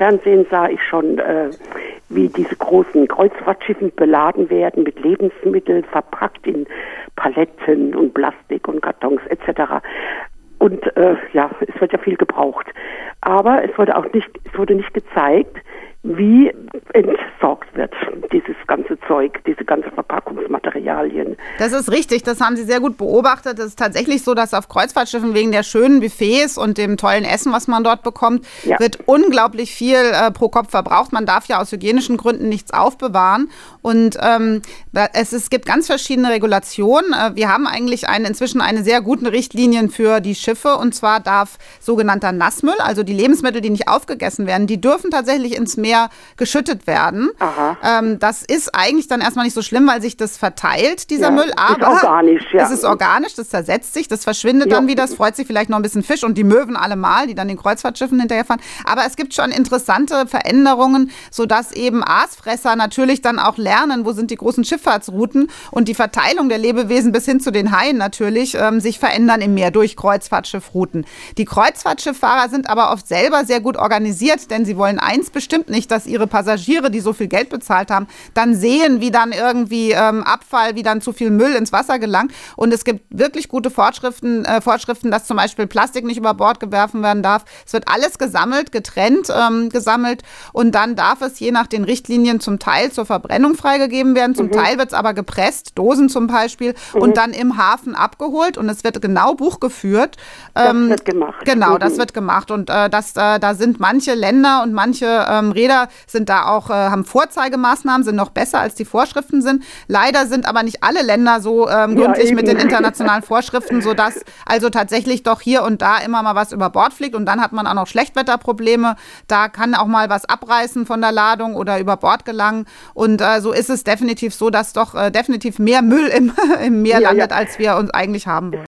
Fernsehen sah ich schon, äh, wie diese großen Kreuzfahrtschiffen beladen werden mit Lebensmitteln, verpackt in Paletten und Plastik und Kartons etc. Und äh, ja, es wird ja viel gebraucht. Aber es wurde auch nicht, es wurde nicht gezeigt, wie entsorgt wird, dieses ganze Zeug, Verpackungsmaterialien. Das ist richtig, das haben Sie sehr gut beobachtet. Es ist tatsächlich so, dass auf Kreuzfahrtschiffen wegen der schönen Buffets und dem tollen Essen, was man dort bekommt, ja. wird unglaublich viel äh, pro Kopf verbraucht. Man darf ja aus hygienischen Gründen nichts aufbewahren. Und ähm, es, es gibt ganz verschiedene Regulationen. Äh, wir haben eigentlich eine, inzwischen eine sehr gute Richtlinien für die Schiffe. Und zwar darf sogenannter Nassmüll, also die Lebensmittel, die nicht aufgegessen werden, die dürfen tatsächlich ins Meer Meer geschüttet werden. Ähm, das ist eigentlich dann erstmal nicht so schlimm, weil sich das verteilt, dieser ja, Müll. Aber ist organisch, ja. es ist organisch, das zersetzt sich, das verschwindet ja. dann wieder, es freut sich vielleicht noch ein bisschen Fisch und die Möwen allemal, die dann den Kreuzfahrtschiffen hinterherfahren. Aber es gibt schon interessante Veränderungen, sodass eben Aasfresser natürlich dann auch lernen, wo sind die großen Schifffahrtsrouten und die Verteilung der Lebewesen bis hin zu den Haien natürlich ähm, sich verändern im Meer durch Kreuzfahrtschiffrouten. Die Kreuzfahrtschifffahrer sind aber oft selber sehr gut organisiert, denn sie wollen eins bestimmt nicht, dass ihre Passagiere, die so viel Geld bezahlt haben, dann sehen, wie dann irgendwie ähm, Abfall, wie dann zu viel Müll ins Wasser gelangt. Und es gibt wirklich gute Vorschriften, äh, Vorschriften, dass zum Beispiel Plastik nicht über Bord gewerfen werden darf. Es wird alles gesammelt, getrennt ähm, gesammelt und dann darf es je nach den Richtlinien zum Teil zur Verbrennung freigegeben werden. Zum mhm. Teil wird es aber gepresst, Dosen zum Beispiel, mhm. und dann im Hafen abgeholt und es wird genau Buch geführt. Ähm, das wird gemacht. Genau, mhm. das wird gemacht und äh, das, äh, da sind manche Länder und manche ähm, Räder Räder sind da auch, äh, haben Vorzeigemaßnahmen, sind noch besser als die Vorschriften sind. Leider sind aber nicht alle Länder so ähm, gründlich ja, mit den internationalen Vorschriften, sodass also tatsächlich doch hier und da immer mal was über Bord fliegt. Und dann hat man auch noch Schlechtwetterprobleme. Da kann auch mal was abreißen von der Ladung oder über Bord gelangen. Und äh, so ist es definitiv so, dass doch äh, definitiv mehr Müll im, im Meer ja, landet, ja. als wir uns eigentlich haben wollen.